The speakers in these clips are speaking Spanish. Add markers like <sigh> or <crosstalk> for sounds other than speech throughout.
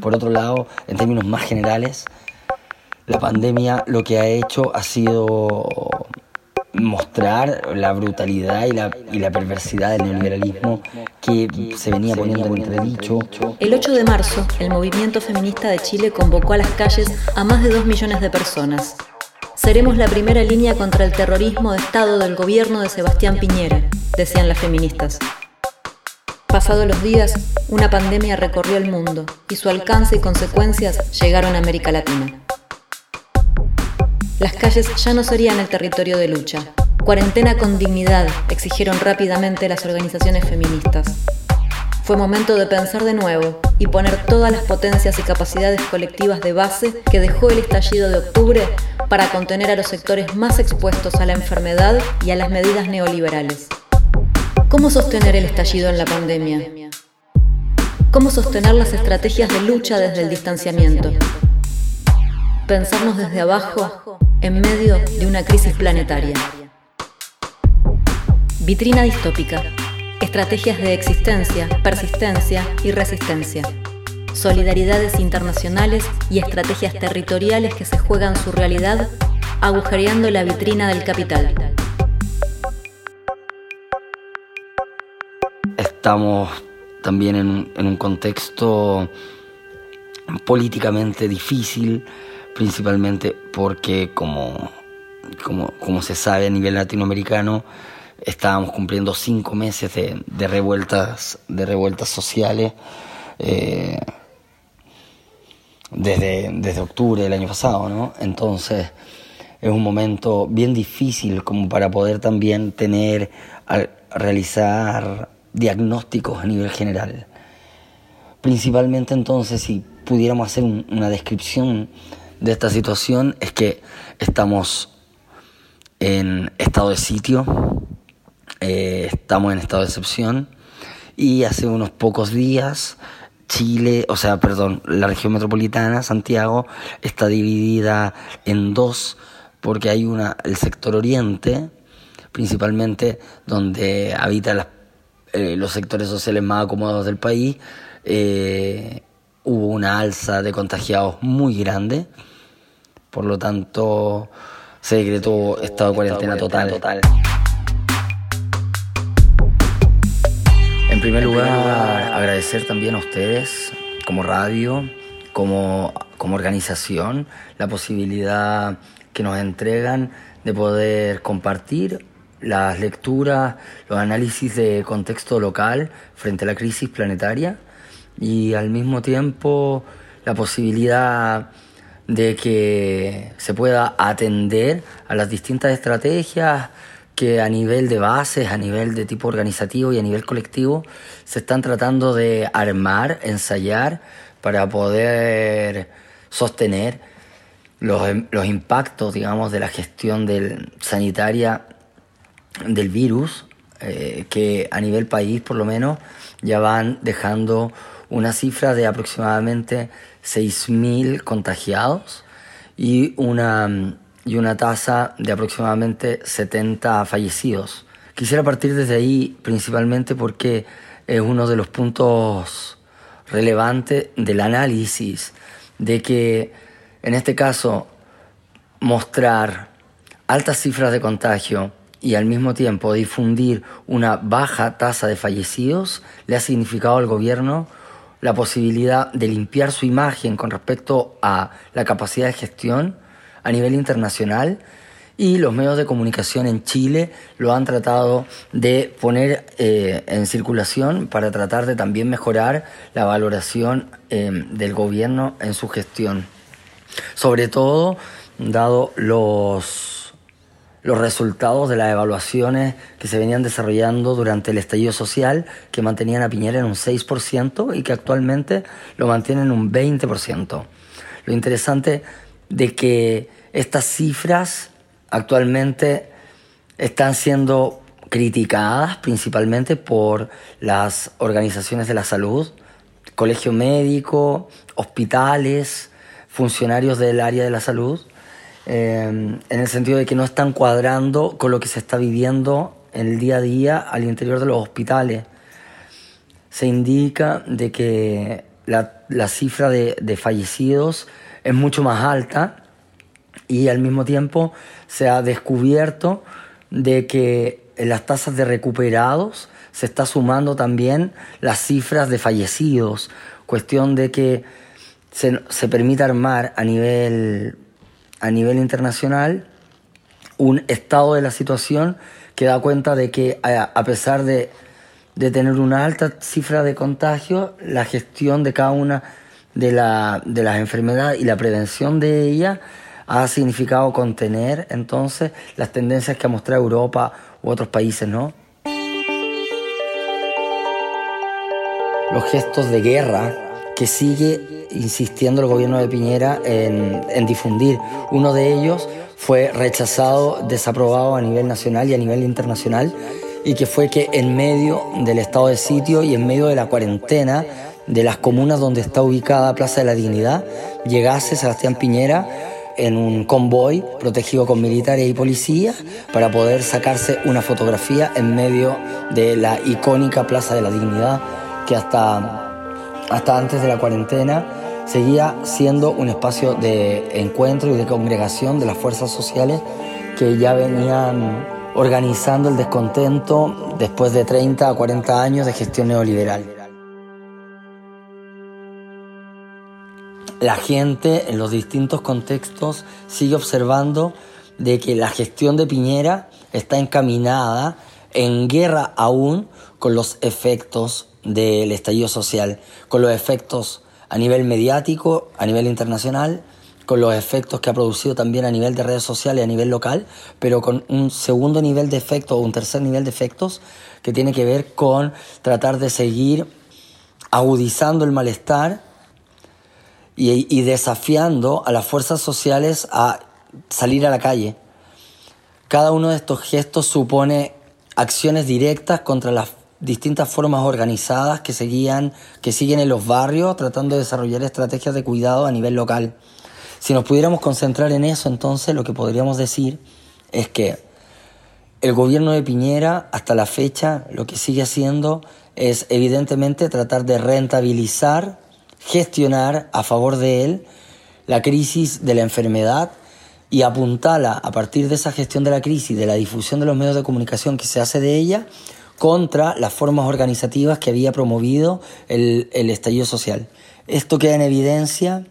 Por otro lado, en términos más generales, la pandemia lo que ha hecho ha sido mostrar la brutalidad y la, y la perversidad del neoliberalismo que se venía poniendo en entredicho. El 8 de marzo, el movimiento feminista de Chile convocó a las calles a más de 2 millones de personas. Seremos la primera línea contra el terrorismo de Estado del gobierno de Sebastián Piñera, decían las feministas. Pasados los días, una pandemia recorrió el mundo y su alcance y consecuencias llegaron a América Latina. Las calles ya no serían el territorio de lucha. Cuarentena con dignidad, exigieron rápidamente las organizaciones feministas. Fue momento de pensar de nuevo y poner todas las potencias y capacidades colectivas de base que dejó el estallido de octubre para contener a los sectores más expuestos a la enfermedad y a las medidas neoliberales. ¿Cómo sostener el estallido en la pandemia? ¿Cómo sostener las estrategias de lucha desde el distanciamiento? Pensarnos desde abajo en medio de una crisis planetaria. Vitrina distópica. Estrategias de existencia, persistencia y resistencia. Solidaridades internacionales y estrategias territoriales que se juegan su realidad agujereando la vitrina del capital. Estamos también en en un contexto políticamente difícil, principalmente porque como, como, se sabe a nivel latinoamericano, estábamos cumpliendo cinco meses de, revueltas, de revueltas sociales eh, desde, desde octubre del año pasado, ¿no? Entonces es un momento bien difícil como para poder también tener, realizar diagnósticos a nivel general. Principalmente entonces si pudiéramos hacer una descripción de esta situación es que estamos en estado de sitio, eh, estamos en estado de excepción y hace unos pocos días Chile, o sea, perdón, la región metropolitana, Santiago, está dividida en dos porque hay una, el sector oriente, principalmente donde habitan eh, los sectores sociales más acomodados del país, eh, hubo una alza de contagiados muy grande por lo tanto, se decretó estado de cuarentena total. total. En primer lugar, agradecer también a ustedes, como radio, como, como organización, la posibilidad que nos entregan de poder compartir las lecturas, los análisis de contexto local frente a la crisis planetaria y al mismo tiempo la posibilidad de que se pueda atender a las distintas estrategias que a nivel de bases, a nivel de tipo organizativo y a nivel colectivo se están tratando de armar, ensayar para poder sostener los, impactos, digamos, de la gestión del, sanitaria del virus, eh, que a nivel país por lo menos ya van dejando una cifra de aproximadamente 6.000 contagiados y una, y una tasa de aproximadamente 70 fallecidos. Quisiera partir desde ahí principalmente porque es uno de los puntos relevantes del análisis de que en este caso mostrar altas cifras de contagio y al mismo tiempo difundir una baja tasa de fallecidos le ha significado al gobierno la posibilidad de limpiar su imagen con respecto a la capacidad de gestión a nivel internacional y los medios de comunicación en Chile lo han tratado de poner eh, en circulación para tratar de también mejorar la valoración eh, del gobierno en su gestión. Sobre todo, dado los los resultados de las evaluaciones que se venían desarrollando durante el estallido social, que mantenían a Piñera en un 6% y que actualmente lo mantienen en un 20%. Lo interesante de que estas cifras actualmente están siendo criticadas principalmente por las organizaciones de la salud, colegio médico, hospitales, funcionarios del área de la salud, Em, en el sentido de que no están cuadrando con lo que se está viviendo en el día a día al interior de los hospitales. Se indica de que la, cifra de, de, fallecidos es mucho más alta y al mismo tiempo se ha descubierto de que en las tasas de recuperados se está sumando también las cifras de fallecidos, cuestión de que se, se permite armar a nivel, a nivel internacional un estado de la situación que da cuenta de que a pesar de de tener una alta cifra de contagio, la gestión de cada una de, la, de las enfermedades y la prevención de ellas ha significado contener entonces las tendencias que ha mostrado Europa u otros países, ¿no? Los gestos de guerra que sigue insistiendo el gobierno de Piñera en, en difundir. Uno de ellos fue rechazado, desaprobado a nivel nacional y a nivel internacional y que fue que en medio del estado de sitio y en medio de la cuarentena de las comunas donde está ubicada Plaza de la Dignidad, llegase Sebastián Piñera en un convoy protegido con militares y policías para poder sacarse una fotografía en medio de la icónica Plaza de la Dignidad que hasta, hasta antes de la cuarentena seguía siendo un espacio de encuentro y de congregación de las fuerzas sociales que ya venían organizando el descontento después de 30 a 40 años de gestión neoliberal. La gente en los distintos contextos sigue observando de que la gestión de Piñera está encaminada en guerra aún con los efectos del estallido social, con los efectos a nivel mediático, a nivel internacional con los efectos que ha producido también a nivel de redes sociales, a nivel local, pero con un segundo nivel de efectos o un tercer nivel de efectos que tiene que ver con tratar de seguir agudizando el malestar y, desafiando a las fuerzas sociales a salir a la calle. Cada uno de estos gestos supone acciones directas contra las distintas formas organizadas que seguían, que siguen en los barrios tratando de desarrollar estrategias de cuidado a nivel local. Si nos pudiéramos concentrar en eso, entonces lo que podríamos decir es que el gobierno de Piñera, hasta la fecha, lo que sigue haciendo es evidentemente tratar de rentabilizar, gestionar a favor de él la crisis de la enfermedad y apuntala a partir de esa gestión de la crisis, de la difusión de los medios de comunicación que se hace de ella, contra las formas organizativas que había promovido el, el estallido social. Esto queda en evidencia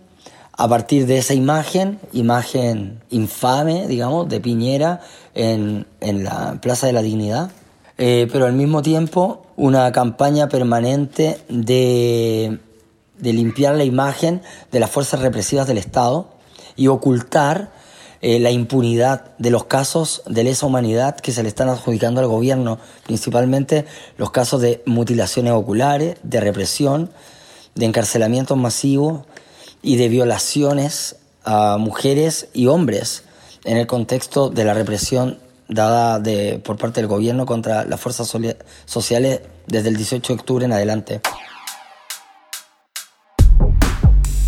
a partir de esa imagen, imagen infame, digamos, de Piñera en, la Plaza de la Dignidad, eh, pero al mismo tiempo una campaña permanente de, limpiar la imagen de las fuerzas represivas del Estado y ocultar eh, la impunidad de los casos de lesa humanidad que se le están adjudicando al gobierno, principalmente los casos de mutilaciones oculares, de represión, de encarcelamientos masivos y de violaciones a mujeres y hombres en el contexto de la represión dada de, por parte del gobierno contra las fuerzas sociales desde el 18 de octubre en adelante.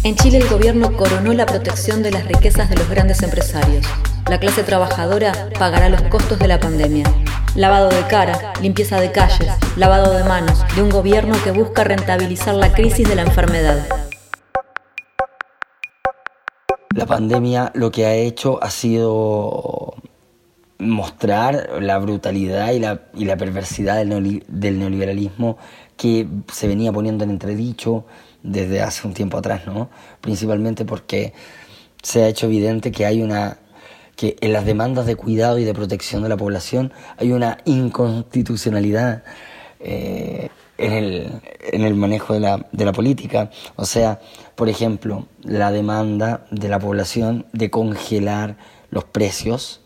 En Chile el gobierno coronó la protección de las riquezas de los grandes empresarios. La clase trabajadora pagará los costos de la pandemia. Lavado de cara, limpieza de calles, lavado de manos, de un gobierno que busca rentabilizar la crisis de la enfermedad. La pandemia lo que ha hecho ha sido mostrar la brutalidad y la, y la perversidad del, neoliberalismo que se venía poniendo en entredicho desde hace un tiempo atrás, ¿no? Principalmente porque se ha hecho evidente que hay una que en las demandas de cuidado y de protección de la población hay una inconstitucionalidad eh, en el, en el manejo de la, de la política. O sea, por ejemplo, la demanda de la población de congelar los precios,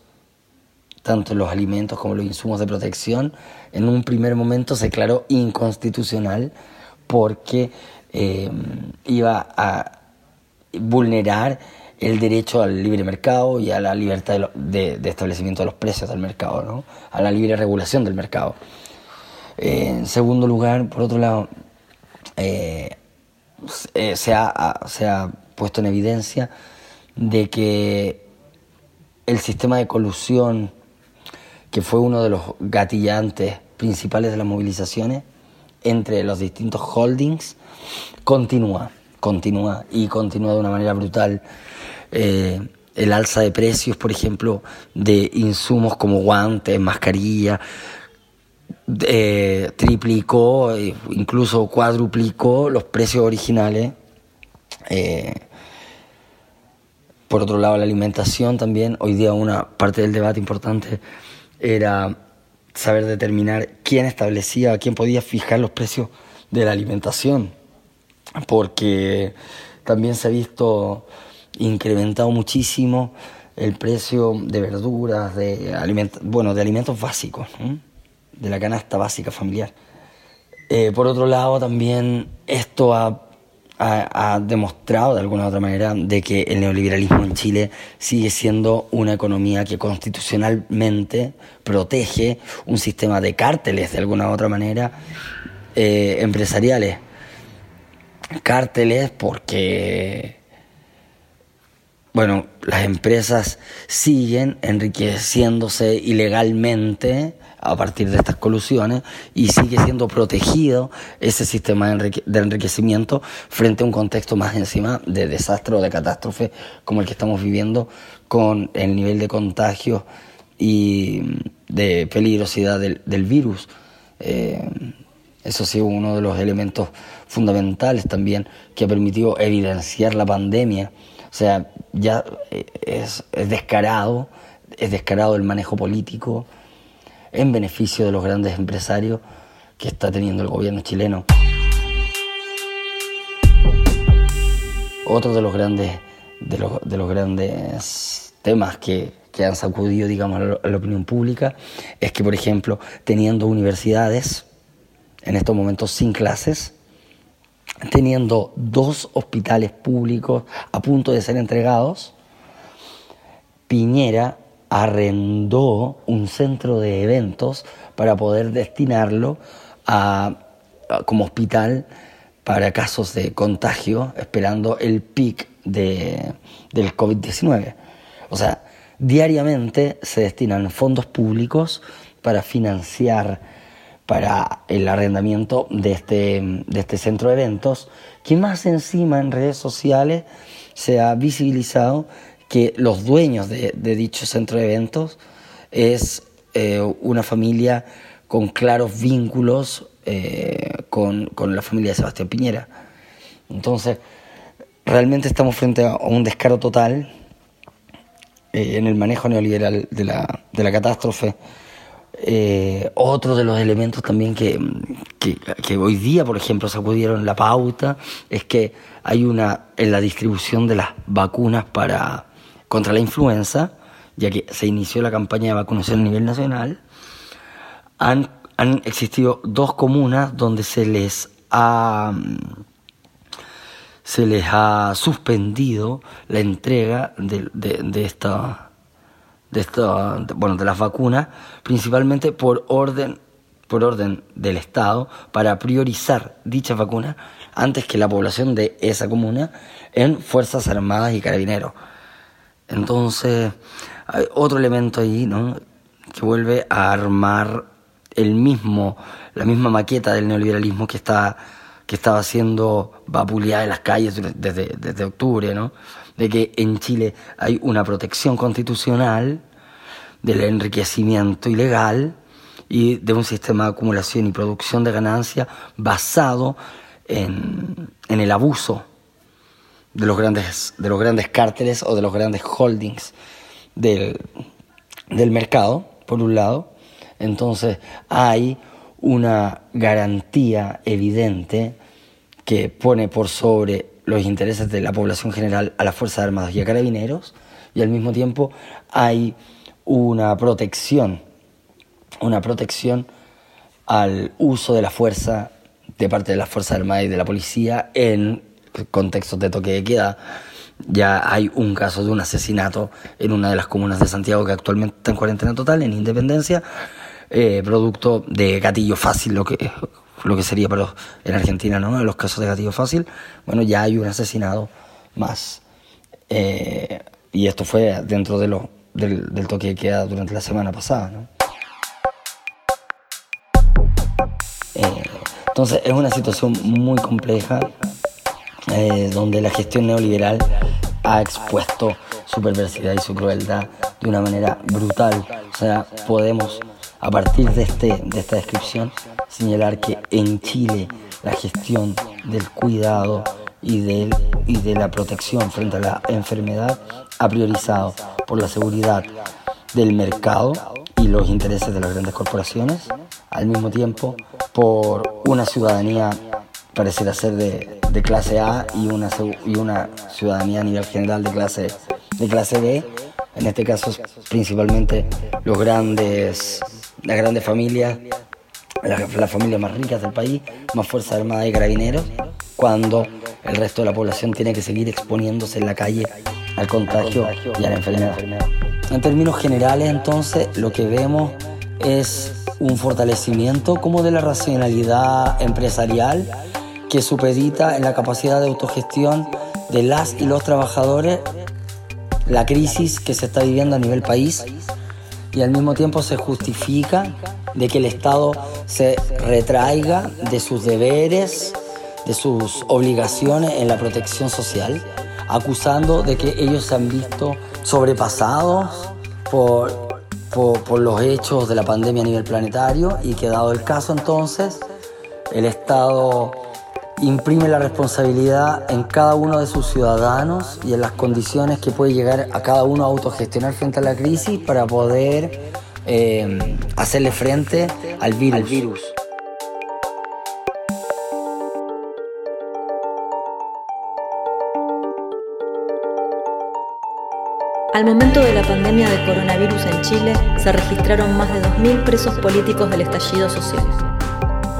tanto los alimentos como los insumos de protección, en un primer momento se declaró inconstitucional porque eh, iba a vulnerar el derecho al libre mercado y a la libertad de, establecimiento de los precios del mercado, ¿no? a la libre regulación del mercado en segundo lugar, por otro lado, eh, eh, se, ha, se ha puesto en evidencia de que el sistema de colusión, que fue uno de los gatillantes principales de las movilizaciones entre los distintos holdings, continúa. continúa y continúa de una manera brutal. Eh, el alza de precios, por ejemplo, de insumos como guantes, mascarilla, eh, triplicó, eh, incluso cuadruplicó los precios originales. por otro lado, la alimentación también. Hoy día una parte del debate importante era saber determinar quién establecía, quién podía fijar los precios de la alimentación, porque también se ha visto incrementado muchísimo el precio de verduras, de alimentos, bueno, de alimentos básicos, de la canasta básica familiar. Eh, por otro lado, también esto ha ha, demostrado de alguna u otra manera de que el neoliberalismo en Chile sigue siendo una economía que constitucionalmente protege un sistema de cárteles de alguna u otra manera eh, empresariales. Cárteles porque, bueno, las empresas siguen enriqueciéndose ilegalmente a partir de estas colusiones y sigue siendo protegido ese sistema de enriquecimiento frente a un contexto más encima de desastre o de catástrofe como el que estamos viviendo con el nivel de contagio y de peligrosidad del, virus. Eh, eso ha sido uno de los elementos fundamentales también que ha permitido evidenciar la pandemia. O sea, ya eh, es, es descarado, es descarado el manejo político, en beneficio de los grandes empresarios que está teniendo el gobierno chileno. Otro de los grandes, de los, grandes temas que, han sacudido digamos, a la opinión pública es que, por ejemplo, teniendo universidades en estos momentos sin clases, teniendo dos hospitales públicos a punto de ser entregados, Piñera arrendó un centro de eventos para poder destinarlo a, como hospital para casos de contagio, esperando el pic de, del COVID-19. O sea, diariamente se destinan fondos públicos para financiar para el arrendamiento de este, de este centro de eventos, que más encima en redes sociales se ha visibilizado que los dueños de, dicho centro de eventos es eh, una familia con claros vínculos eh, con, la familia de Sebastián Piñera. Entonces, realmente estamos frente a un descaro total eh, en el manejo neoliberal de la, de la catástrofe. Otro de los elementos también que, que, hoy día, por ejemplo, sacudieron la pauta es que hay una en la distribución de las vacunas para, contra la influenza, ya que se inició la campaña de vacunación a nivel nacional, han, existido dos comunas donde se les ha se les ha suspendido la entrega de, de, esta de esta bueno de las vacunas principalmente por orden por orden del Estado para priorizar dichas vacunas antes que la población de esa comuna en Fuerzas Armadas y Carabineros. Entonces, hay otro elemento ahí, ¿no? Que vuelve a armar el mismo, la misma maqueta del neoliberalismo que está que estaba siendo vapuleada en las calles desde, desde octubre, ¿no? De que en Chile hay una protección constitucional del enriquecimiento ilegal y de un sistema de acumulación y producción de ganancias basado en, en el abuso de los grandes, de los grandes cárteles o de los grandes holdings del, del mercado, por un lado. Entonces hay una garantía evidente que pone por sobre los intereses de la población general a las Fuerzas Armadas y a Carabineros, y al mismo tiempo hay una protección, una protección al uso de la fuerza de parte de las Fuerzas Armadas y de la policía en contextos de toque de queda. Ya hay un caso de un asesinato en una de las comunas de Santiago que actualmente está en cuarentena total, en Independencia, eh, producto de gatillo fácil, lo que, lo que sería para en Argentina, ¿no? Los casos de gatillo fácil, bueno, ya hay un asesinado más. Eh, y esto fue dentro de lo, del, del toque de queda durante la semana pasada, ¿no? Eh, entonces es una situación muy compleja eh, donde la gestión neoliberal ha expuesto su perversidad y su crueldad de una manera brutal. O sea, podemos, a partir de, este, de esta descripción, señalar que en Chile la gestión del cuidado y de, y de la protección frente a la enfermedad ha priorizado por la seguridad del mercado y los intereses de las grandes corporaciones, al mismo tiempo por una ciudadanía parecerá ser de, de clase A y una, y una ciudadanía a nivel general de clase, de clase B, en este caso principalmente los grandes, las grandes familias, las, familias más ricas del país, más Fuerza Armada y Carabineros, cuando el resto de la población tiene que seguir exponiéndose en la calle al contagio y a la enfermedad. En términos generales, entonces, lo que vemos es un fortalecimiento como de la racionalidad empresarial que supedita en la capacidad de autogestión de las y los trabajadores la crisis que se está viviendo a nivel país y al mismo tiempo se justifica de que el Estado se retraiga de sus deberes, de sus obligaciones en la protección social, acusando de que ellos se han visto sobrepasados por, por, los hechos de la pandemia a nivel planetario y que dado el caso entonces, el Estado imprime la responsabilidad en cada uno de sus ciudadanos y en las condiciones que puede llegar a cada uno a autogestionar frente a la crisis para poder eh, hacerle frente. Al virus. Al momento de la pandemia de coronavirus en Chile, se registraron más de 2.000 presos políticos del estallido social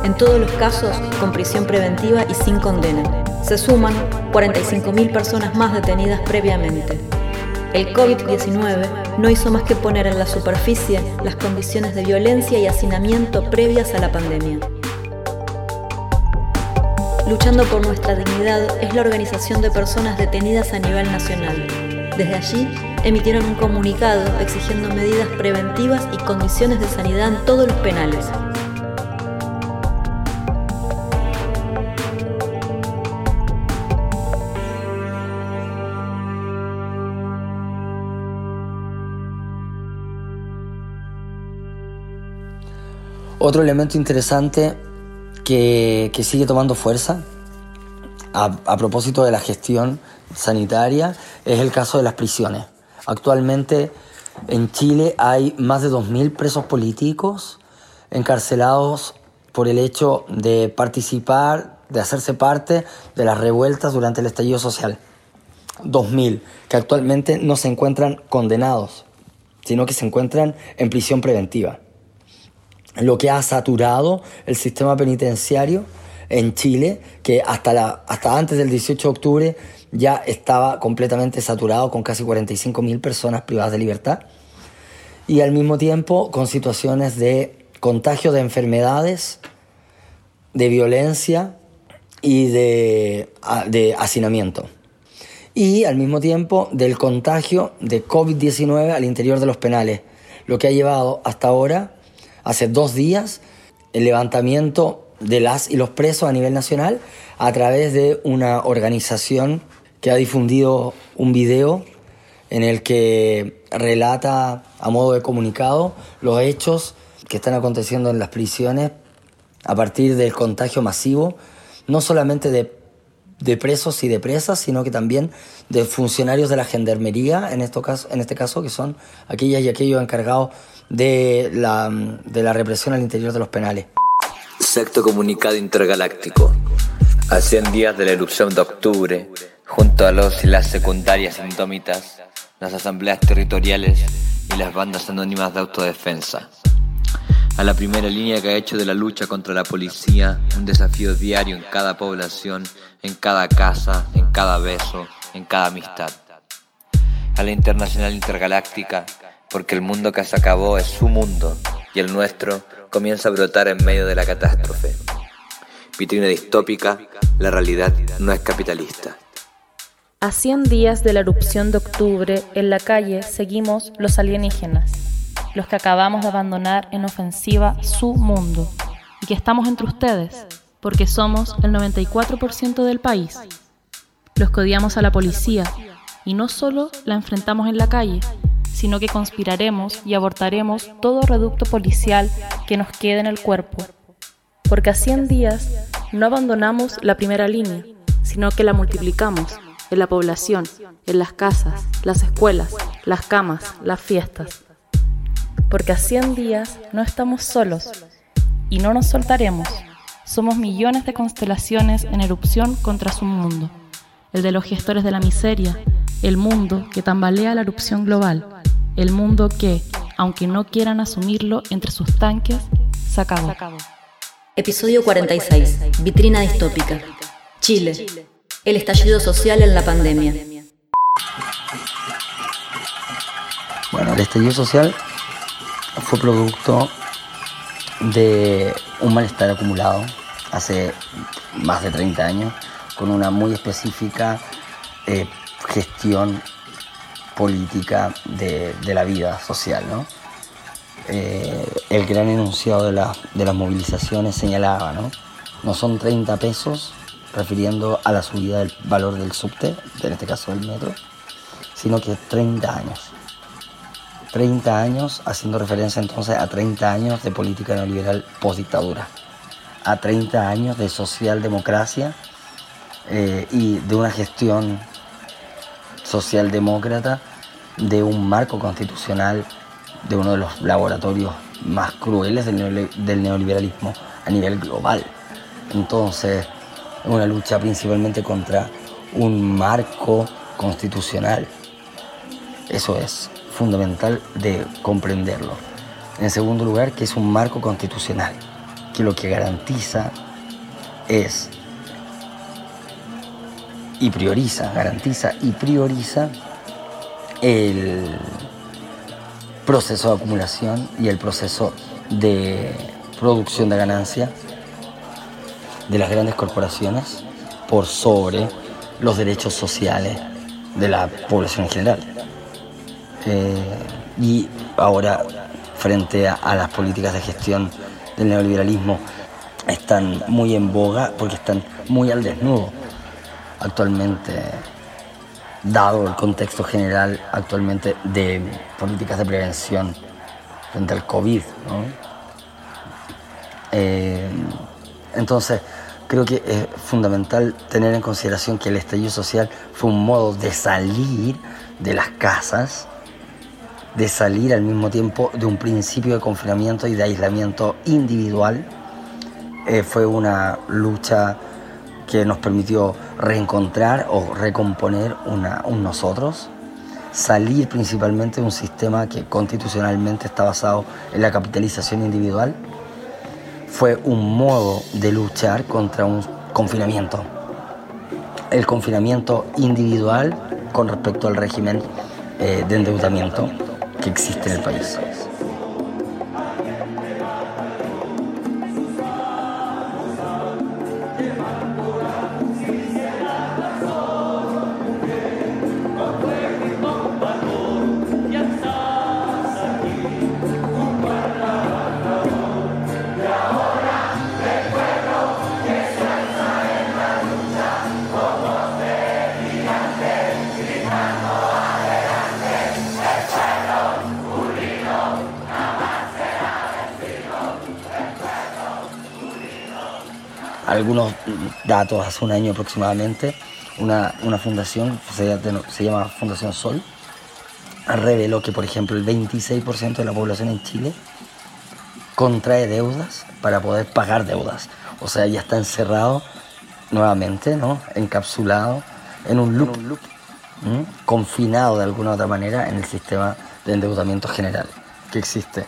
en todos los casos con prisión preventiva y sin condena. Se suman 45.000 personas más detenidas previamente. El COVID-19 no hizo más que poner en la superficie las condiciones de violencia y hacinamiento previas a la pandemia. Luchando por nuestra dignidad es la organización de personas detenidas a nivel nacional. Desde allí emitieron un comunicado exigiendo medidas preventivas y condiciones de sanidad en todos los penales, Otro elemento interesante que, sigue tomando fuerza a, propósito de la gestión sanitaria es el caso de las prisiones. Actualmente en Chile hay más de 2.000 presos políticos encarcelados por el hecho de participar, de hacerse parte de las revueltas durante el estallido social. 2.000 que actualmente no se encuentran condenados, sino que se encuentran en prisión preventiva lo que ha saturado el sistema penitenciario en Chile, que hasta, la, hasta antes del 18 de octubre ya estaba completamente saturado con casi 45.000 personas privadas de libertad y al mismo tiempo con situaciones de contagio de enfermedades, de violencia y de, de hacinamiento. Y al mismo tiempo del contagio de COVID-19 al interior de los penales, lo que ha llevado hasta ahora hace dos días el levantamiento de las y los presos a nivel nacional a través de una organización que ha difundido un video en el que relata a modo de comunicado los hechos que están aconteciendo en las prisiones a partir del contagio masivo, no solamente de, presos y de presas, sino que también de funcionarios de la gendarmería, en, esto caso, en este caso, que son aquellas y aquellos encargados de la, de la represión al interior de los penales. Sexto comunicado intergaláctico. 100 días de la erupción de octubre, junto a los y las secundarias indómitas, las asambleas territoriales y las bandas anónimas de autodefensa. A la primera línea que ha hecho de la lucha contra la policía un desafío diario en cada población, en cada casa, en cada beso, en cada amistad. A la internacional intergaláctica porque el mundo que se acabó es su mundo y el nuestro comienza a brotar en medio de la catástrofe. Vitrina distópica, la realidad no es capitalista. A 100 días de la erupción de octubre, en la calle seguimos los alienígenas, los que acabamos de abandonar en ofensiva su mundo, y que estamos entre ustedes, porque somos el 94% del país. los que odiamos a la policía, y no solo la enfrentamos en la calle, sino que conspiraremos y abortaremos todo reducto policial que nos quede en el cuerpo. Porque así en días no abandonamos la primera línea, sino que la multiplicamos en la población, en las casas, las escuelas, las camas, las fiestas. Porque así en días no estamos solos y no nos soltaremos. Somos millones de constelaciones en erupción contra su mundo, el de los gestores de la miseria, el mundo que tambalea la erupción global, el mundo que, aunque no quieran asumirlo entre sus tanques, se acabó. Episodio 46. Vitrina distópica. Chile. El estallido social en la pandemia. Bueno, el estallido social fue producto de un malestar acumulado hace más de 30 años con una muy específica eh, gestión política de, la vida social. ¿no? Eh, el gran enunciado de, las movilizaciones señalaba, ¿no? no son 30 pesos, refiriendo a la subida del valor del subte, en este caso del metro, sino que 30 años. 30 años, haciendo referencia entonces a 30 años de política neoliberal post-dictadura, a 30 años de socialdemocracia eh, y de una gestión socialdemócrata de un marco constitucional de uno de los laboratorios más crueles del, neoliberalismo a nivel global. Entonces, una lucha principalmente contra un marco constitucional. Eso es fundamental de comprenderlo. En segundo lugar, que es un marco constitucional, que lo que garantiza es y prioriza, garantiza y prioriza el proceso de acumulación y el proceso de producción de ganancia de las grandes corporaciones por sobre los derechos sociales de la población en general. Eh, y ahora, frente a las políticas de gestión del neoliberalismo, están muy en boga porque están muy al desnudo actualmente, dado el contexto general actualmente de políticas de prevención frente al COVID. Eh, entonces, creo que es fundamental tener en consideración que el estallido social fue un modo de salir de las casas, de salir al mismo tiempo de un principio de confinamiento y de aislamiento individual. Eh, fue una lucha que nos permitió reencontrar o recomponer una, un nosotros, salir principalmente de un sistema que constitucionalmente está basado en la capitalización individual, fue un modo de luchar contra un confinamiento. El confinamiento individual con respecto al régimen eh, de endeudamiento que existe en el país. Algunos datos hace un año aproximadamente, una, fundación, se, se, llama Fundación Sol, reveló que, por ejemplo, el 26% de la población en Chile contrae deudas para poder pagar deudas. O sea, ya está encerrado nuevamente, ¿no? Encapsulado en un loop, confinado de alguna u otra manera en el sistema de endeudamiento general que existe.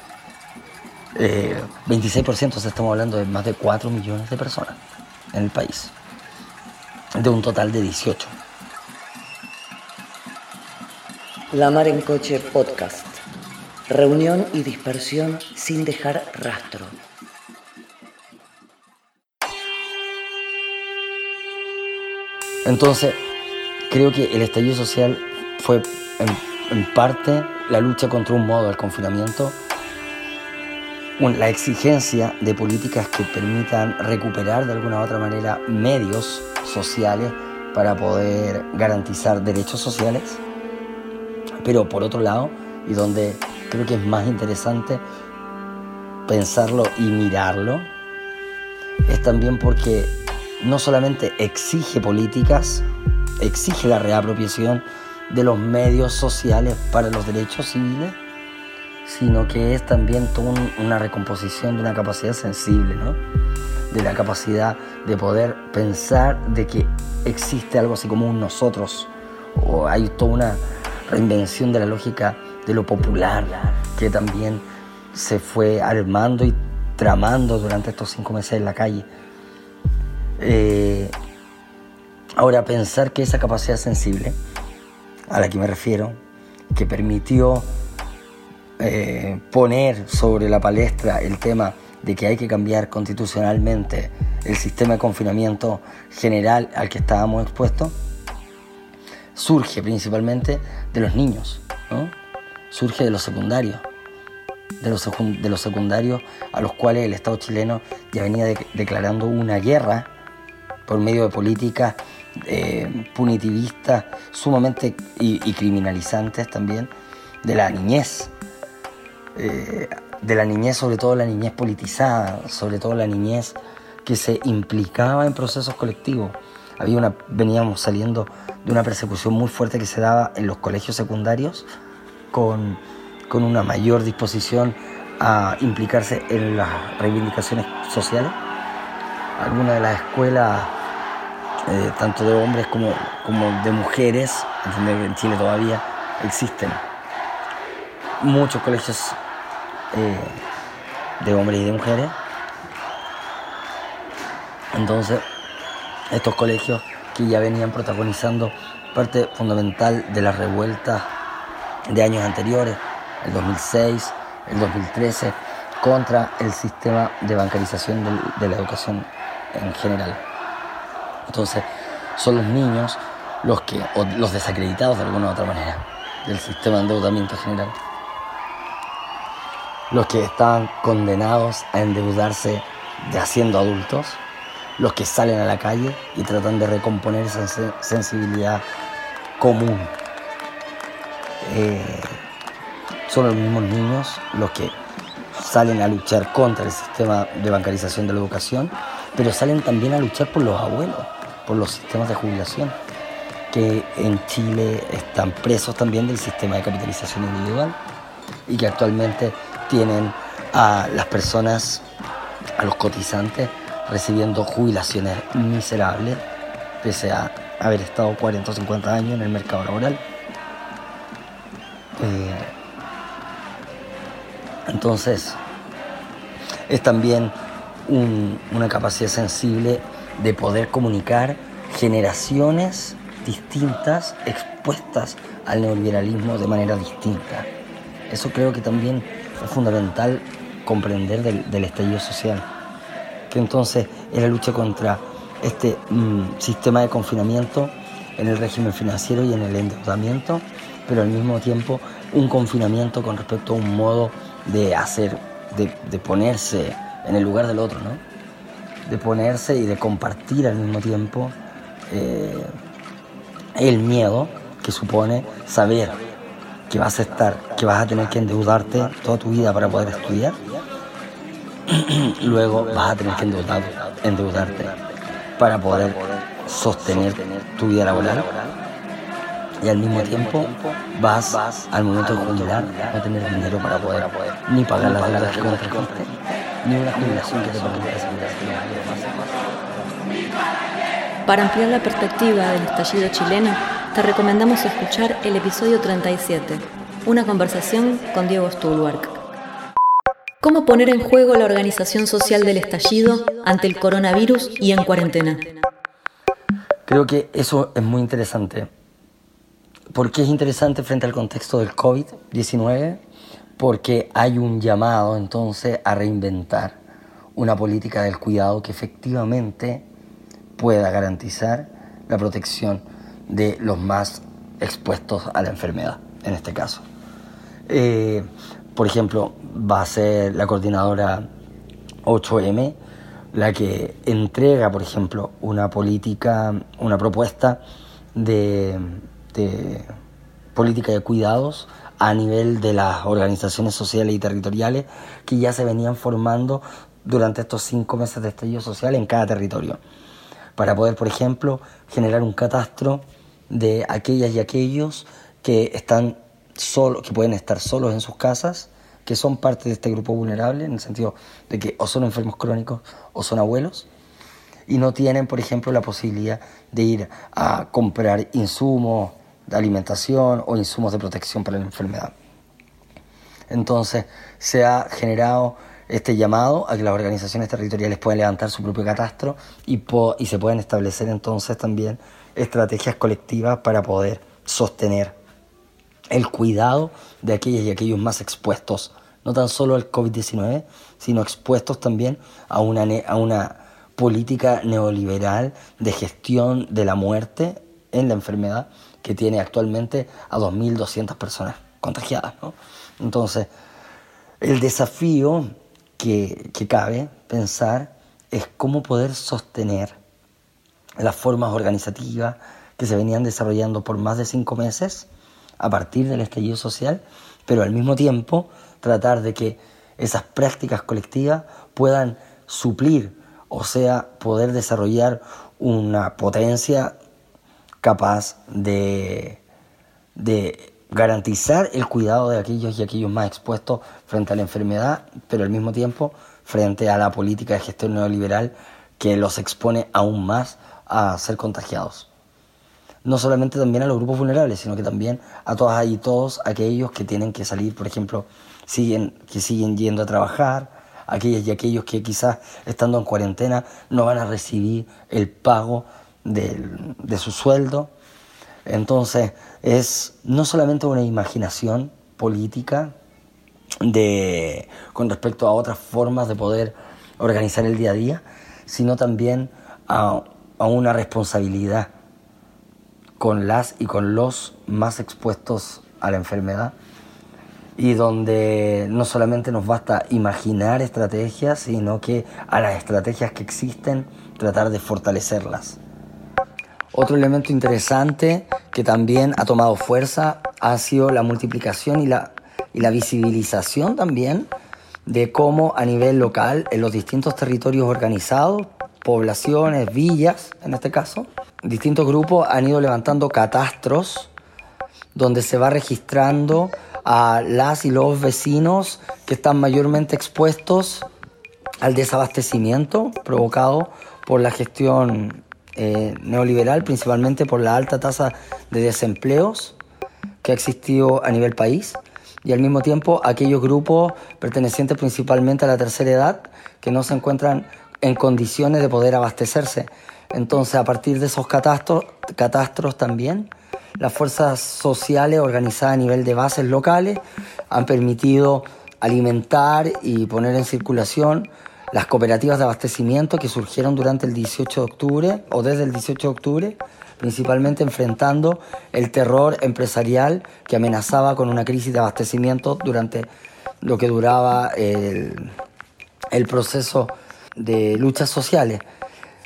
26% eh, se estamos hablando de más de 4 millones de personas en el país, de un total de 18. La Mar en Coche Podcast. Reunión y dispersión sin dejar rastro. Entonces, creo que el estallido social fue en, en parte la lucha contra un modo del confinamiento la exigencia de políticas que permitan recuperar de alguna u otra manera medios sociales para poder garantizar derechos sociales, pero por otro lado, y donde creo que es más interesante pensarlo y mirarlo, es también porque no solamente exige políticas, exige la reapropiación de los medios sociales para los derechos civiles, sino que es también toda una recomposición de una capacidad sensible, ¿no? de la capacidad de poder pensar de que existe algo así como un nosotros, o hay toda una reinvención de la lógica de lo popular que también se fue armando y tramando durante estos cinco meses en la calle. Eh, ahora, pensar que esa capacidad sensible, a la que me refiero, que permitió eh, poner sobre la palestra el tema de que hay que cambiar constitucionalmente el sistema de confinamiento general al que estábamos expuestos, surge principalmente de los niños, surge de los secundarios, de los, de los secundarios a los cuales el Estado chileno ya venía declarando una guerra por medio de políticas eh, punitivistas sumamente y, criminalizantes también de la niñez. Eh, de la niñez, sobre todo la niñez politizada, sobre todo la niñez que se implicaba en procesos colectivos. Había una, veníamos saliendo de una persecución muy fuerte que se daba en los colegios secundarios con con una mayor disposición a implicarse en las reivindicaciones sociales. Algunas de las escuelas, eh, tanto de hombres como, como de mujeres, en Chile todavía existen muchos colegios de hombres y de mujeres. Entonces, estos colegios que ya venían protagonizando parte fundamental de las revueltas de años anteriores, el 2006, el 2013, contra el sistema de bancarización de, la educación en general. Entonces, son los niños los que, o los desacreditados de alguna u otra manera, del sistema de endeudamiento general, los que están condenados a endeudarse de haciendo adultos, los que salen a la calle y tratan de recomponer esa sensibilidad común. Eh, son los mismos niños los que salen a luchar contra el sistema de bancarización de la educación, pero salen también a luchar por los abuelos, por los sistemas de jubilación, que en Chile están presos también del sistema de capitalización individual y que actualmente tienen a las personas, a los cotizantes, recibiendo jubilaciones miserables, pese a haber estado 40 o 50 años en el mercado laboral. Eh, entonces, es también una capacidad sensible de poder comunicar generaciones distintas expuestas al neoliberalismo de manera distinta. Eso creo que también es fundamental comprender del, estallido social. Que entonces es la lucha contra este mm, sistema de confinamiento en el régimen financiero y en el endeudamiento, pero al mismo tiempo un confinamiento con respecto a un modo de hacer, de, ponerse en el lugar del otro, ¿no? De ponerse y de compartir al mismo tiempo eh, el miedo que supone saber que vas a estar, que vas a tener que endeudarte toda tu vida para poder estudiar. <clears throat> Luego vas a tener que endeudarte para poder sostener tu vida laboral y al mismo tiempo vas al momento de jubilar no tener dinero para poder ni pagar las deudas que contrajiste ni una jubilación que te permita Para ampliar la perspectiva del estallido chileno, te recomendamos escuchar el episodio 37, una conversación con Diego Stulwark. ¿Cómo poner en juego la organización social del estallido ante el coronavirus y en cuarentena? Creo que eso es muy interesante ¿Por qué es interesante frente al contexto del COVID-19? Porque hay un llamado entonces a reinventar una política del cuidado que efectivamente pueda garantizar la protección de los más expuestos a la enfermedad, en este caso. Eh, por ejemplo, va a ser la coordinadora 8M, la que entrega, por ejemplo, una política, una propuesta de, de política de cuidados a nivel de las organizaciones sociales y territoriales que ya se venían formando durante estos cinco meses de estallido social en cada territorio, para poder, por ejemplo, generar un catastro de aquellas y aquellos que están solos, que pueden estar solos en sus casas, que son parte de este grupo vulnerable, en el sentido de que o son enfermos crónicos o son abuelos, y no tienen, por ejemplo, la posibilidad de ir a comprar insumos de alimentación o insumos de protección para la enfermedad. Entonces se ha generado este llamado a que las organizaciones territoriales puedan levantar su propio catastro y, y se puedan establecer entonces también estrategias colectivas para poder sostener el cuidado de aquellos y aquellos más expuestos, no tan solo al COVID-19, sino expuestos también a una, a una política neoliberal de gestión de la muerte en la enfermedad que tiene actualmente a 2.200 personas contagiadas. Entonces, el desafío que, que cabe pensar es cómo poder sostener las formas organizativas que se venían desarrollando por más de cinco meses a partir del estallido social, pero al mismo tiempo tratar de que esas prácticas colectivas puedan suplir, o sea, poder desarrollar una potencia capaz de, de garantizar el cuidado de aquellos y aquellos más expuestos frente a la enfermedad, pero al mismo tiempo frente a la política de gestión neoliberal que los expone aún más a ser contagiados no solamente también a los grupos vulnerables, sino que también a todas y todos aquellos que tienen que salir, por ejemplo, siguen, que siguen yendo a trabajar, aquellas y aquellos que quizás estando en cuarentena no van a recibir el pago de, de su sueldo. Entonces es no solamente una imaginación política de, con respecto a otras formas de poder organizar el día a día, sino también a, a una responsabilidad con las y con los más expuestos a la enfermedad y donde no solamente nos basta imaginar estrategias, sino que a las estrategias que existen tratar de fortalecerlas. Otro elemento interesante que también ha tomado fuerza ha sido la multiplicación y la, y la visibilización también de cómo a nivel local, en los distintos territorios organizados, poblaciones, villas en este caso, distintos grupos han ido levantando catastros donde se va registrando a las y los vecinos que están mayormente expuestos al desabastecimiento provocado por la gestión eh, neoliberal, principalmente por la alta tasa de desempleos que ha existido a nivel país. Y al mismo tiempo aquellos grupos pertenecientes principalmente a la tercera edad que no se encuentran en condiciones de poder abastecerse. Entonces, a partir de esos catastros, catastros también, las fuerzas sociales organizadas a nivel de bases locales han permitido alimentar y poner en circulación las cooperativas de abastecimiento que surgieron durante el 18 de octubre o desde el 18 de octubre, principalmente enfrentando el terror empresarial que amenazaba con una crisis de abastecimiento durante lo que duraba el, el proceso de luchas sociales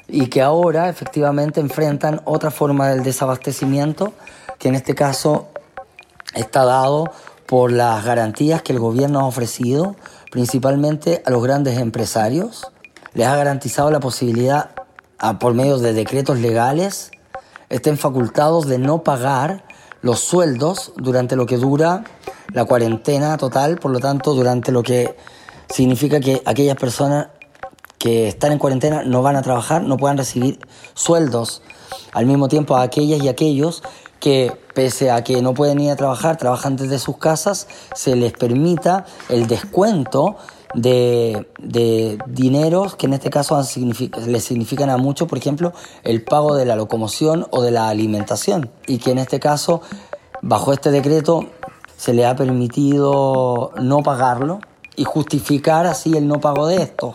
y que ahora efectivamente enfrentan otra forma del desabastecimiento que en este caso está dado por las garantías que el gobierno ha ofrecido principalmente a los grandes empresarios. Les ha garantizado la posibilidad, por medio de decretos legales, estén facultados de no pagar los sueldos durante lo que dura la cuarentena total, por lo tanto, durante lo que significa que aquellas personas que están en cuarentena no van a trabajar, no puedan recibir sueldos. Al mismo tiempo a aquellas y aquellos que pese a que no pueden ir a trabajar, trabajan desde sus casas, se les permita el descuento de, de dineros que en este caso les significan a muchos, por ejemplo, el pago de la locomoción o de la alimentación. Y que en este caso, bajo este decreto, se le ha permitido no pagarlo y justificar así el no pago de esto.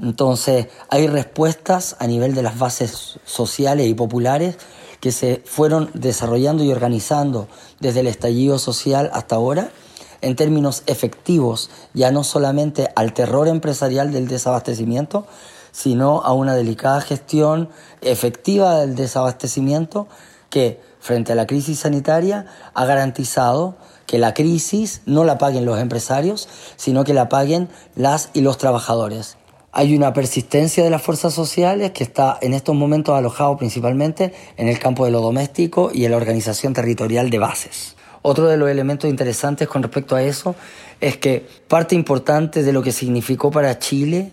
Entonces, hay respuestas a nivel de las bases sociales y populares que se fueron desarrollando y organizando desde el estallido social hasta ahora, en términos efectivos, ya no solamente al terror empresarial del desabastecimiento, sino a una delicada gestión efectiva del desabastecimiento que, frente a la crisis sanitaria, ha garantizado que la crisis no la paguen los empresarios, sino que la paguen las y los trabajadores. Hay una persistencia de las fuerzas sociales que está en estos momentos alojado principalmente en el campo de lo doméstico y en la organización territorial de bases. Otro de los elementos interesantes con respecto a eso es que parte importante de lo que significó para Chile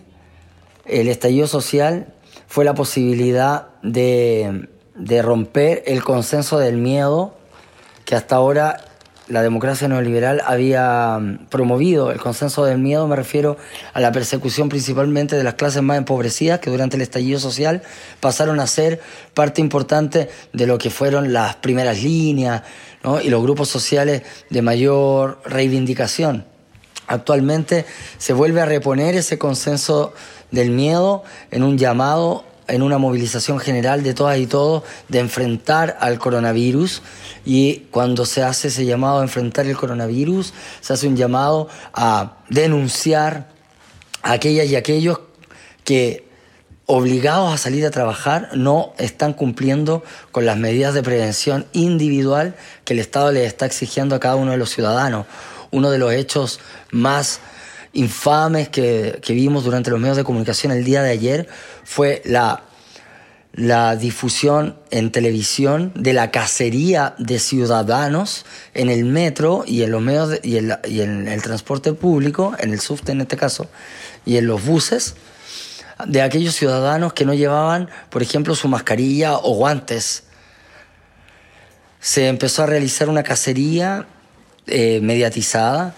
el estallido social fue la posibilidad de, de romper el consenso del miedo que hasta ahora la democracia neoliberal había mm, promovido el consenso del miedo, me refiero a la persecución principalmente de las clases más empobrecidas que durante el estallido social pasaron a ser parte importante de lo que fueron las primeras líneas y los grupos sociales de mayor reivindicación. Actualmente se vuelve a reponer ese consenso del miedo en un llamado, en una movilización general de todas y todos de enfrentar al coronavirus y cuando se hace ese llamado a enfrentar el coronavirus, se hace un llamado a denunciar a aquellas y aquellos que obligados a salir a trabajar no están cumpliendo con las medidas de prevención individual que el Estado les está exigiendo a cada uno de los ciudadanos. Uno de los hechos más infames que, que vimos durante los medios de comunicación el día de ayer fue la la difusión en televisión de la cacería de ciudadanos en el metro y en los medios y, en, el transporte público, en el subte en este caso, y en los buses, de aquellos ciudadanos que no llevaban, por ejemplo, su mascarilla o guantes. Se empezó a realizar una cacería eh, mediatizada,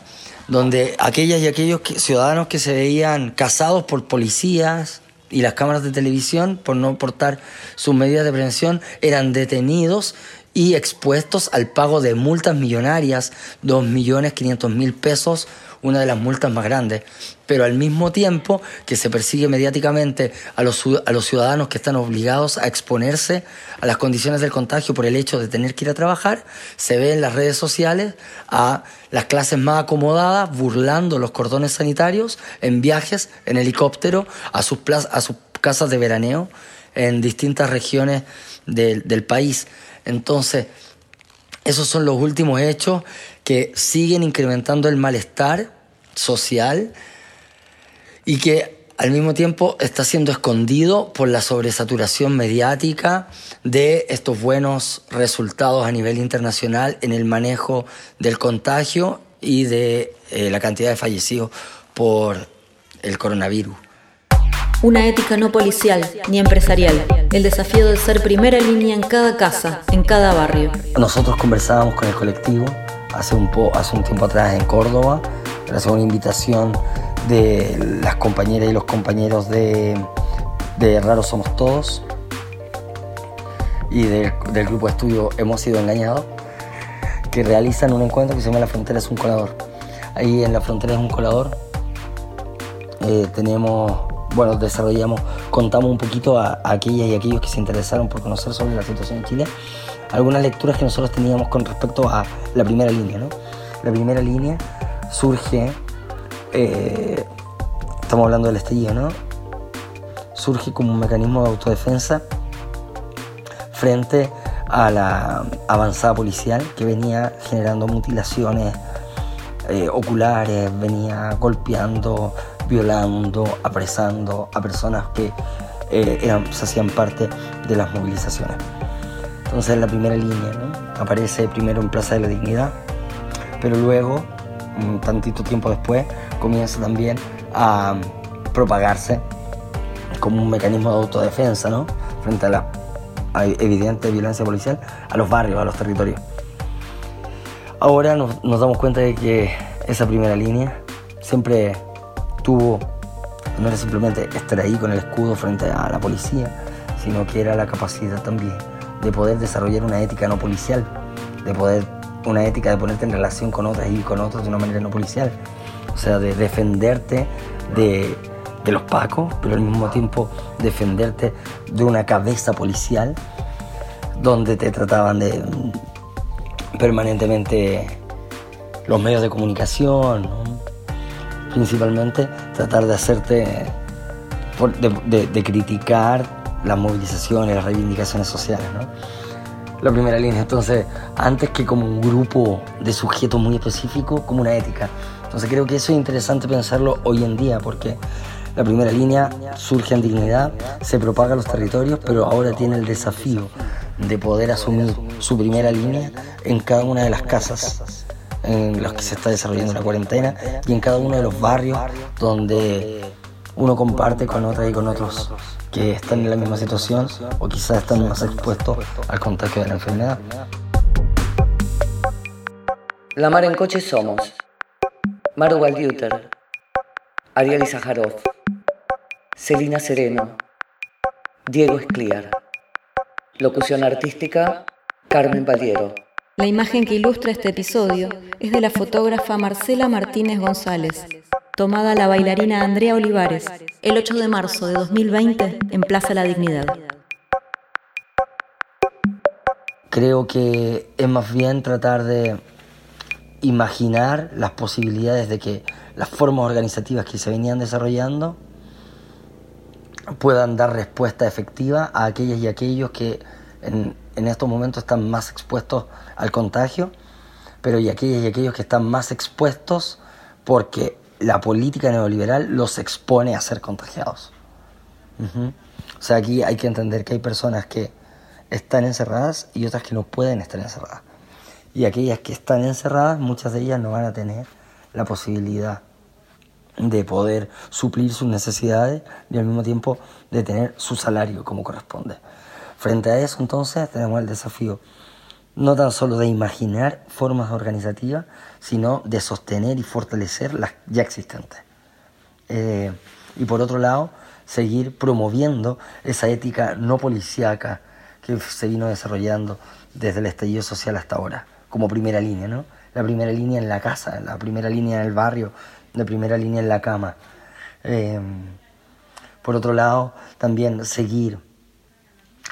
donde aquellas y aquellos ciudadanos que se veían cazados por policías, y las cámaras de televisión, por no portar sus medidas de prevención, eran detenidos y expuestos al pago de multas millonarias, 2.500.000 pesos, una de las multas más grandes. Pero al mismo tiempo que se persigue mediáticamente a los, a los ciudadanos que están obligados a exponerse a las condiciones del contagio por el hecho de tener que ir a trabajar, se ve en las redes sociales a las clases más acomodadas burlando los cordones sanitarios en viajes en helicóptero a sus, a sus casas de veraneo en distintas regiones del, del país. Entonces, esos son los últimos hechos que siguen incrementando el malestar social y que al mismo tiempo está siendo escondido por la sobresaturación mediática de estos buenos resultados a nivel internacional en el manejo del contagio y de eh, la cantidad de fallecidos por el coronavirus. Una ética no policial ni empresarial. El desafío de ser primera línea en cada casa, en cada barrio. Nosotros conversábamos con el colectivo hace un, hace un tiempo atrás en Córdoba, gracias a una invitación de las compañeras y los compañeros de, de Raros Somos Todos y del grupo de estudio Hemos sido engañados, que realizan un encuentro que se llama La Frontera es un colador. Ahí en La Frontera es un colador eh, tenemos bueno, desarrollamos, contamos un poquito a, aquellas y aquellos que se interesaron por conocer sobre la situación en Chile, algunas lecturas que nosotros teníamos con respecto a la primera línea. ¿no? La primera línea surge, eh, estamos hablando del estallido, ¿no? surge como un mecanismo de autodefensa frente a la avanzada policial que venía generando mutilaciones eh, oculares, venía golpeando violando, apresando a personas que eh, eran, se hacían parte de las movilizaciones. Entonces la primera línea aparece primero en Plaza de la Dignidad, pero luego, un tantito tiempo después, comienza también a propagarse como un mecanismo de autodefensa ¿no? frente a la evidente violencia policial a los barrios, a los territorios. Ahora nos, nos damos cuenta de que esa primera línea siempre tuvo, no era simplemente estar ahí con el escudo frente a la policía, sino que era la capacidad también de poder desarrollar una ética no policial, de poder, una ética de ponerte en relación con otras y con otros de una manera no policial. O sea, de defenderte de, de los pacos, pero al mismo tiempo defenderte de una cabeza policial donde te trataban de permanentemente los medios de comunicación, principalmente tratar de hacerte, de, criticar las movilizaciones, las reivindicaciones sociales. La primera línea, entonces, antes que como un grupo de sujetos muy específicos, como una ética. Entonces creo que eso es interesante pensarlo hoy en día, porque la primera línea surge en dignidad, se propaga a los territorios, pero ahora tiene el desafío de poder asumir su primera línea en cada una de las casas en las que se está desarrollando la cuarentena y en cada uno de los barrios donde uno comparte con otras y con otros que están en la misma situación o quizás están más expuestos al contagio de la enfermedad. La Mar en Coche somos Maru Waldiuter, Ariel Izajarov, Celina Sereno, Diego Escliar. Locución artística, Carmen Valiero. La imagen que ilustra este episodio es de la fotógrafa Marcela Martínez González, tomada la bailarina Andrea Olivares el 8 de marzo de 2020 en Plaza La Dignidad. Creo que es más bien tratar de imaginar las posibilidades de que las formas organizativas que se venían desarrollando puedan dar respuesta efectiva a aquellas y aquellos que en, estos momentos están más expuestos al contagio, pero y aquellas y aquellos que están más expuestos porque la política neoliberal los expone a ser contagiados. O sea, aquí hay que entender que hay personas que están encerradas y otras que no pueden estar encerradas. Y aquellas que están encerradas, muchas de ellas no van a tener la posibilidad de poder suplir sus necesidades y al mismo tiempo de tener su salario como corresponde. Frente a eso entonces tenemos el desafío no tan solo de imaginar formas organizativas, sino de sostener y fortalecer las ya existentes. Eh, y por otro lado, seguir promoviendo esa ética no policíaca que se vino desarrollando desde el estallido social hasta ahora, como primera línea, ¿no? La primera línea en la casa, la primera línea en el barrio, de primera línea en la cama. Eh, por otro lado, también seguir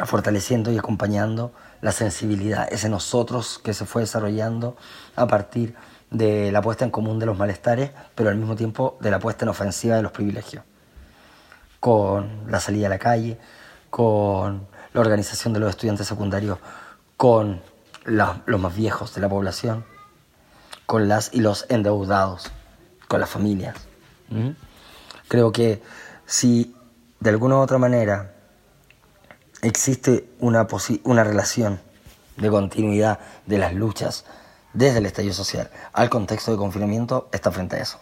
fortaleciendo y acompañando la sensibilidad, ese nosotros que se fue desarrollando a partir de la puesta en común de los malestares, pero al mismo tiempo de la puesta en ofensiva de los privilegios, con la salida a la calle, con la organización de los estudiantes secundarios, con los más viejos de la población, con las y los endeudados, con las familias. Creo que si de alguna u otra manera existe una, una relación de continuidad de las luchas desde el estallido social al contexto de confinamiento, está frente a eso.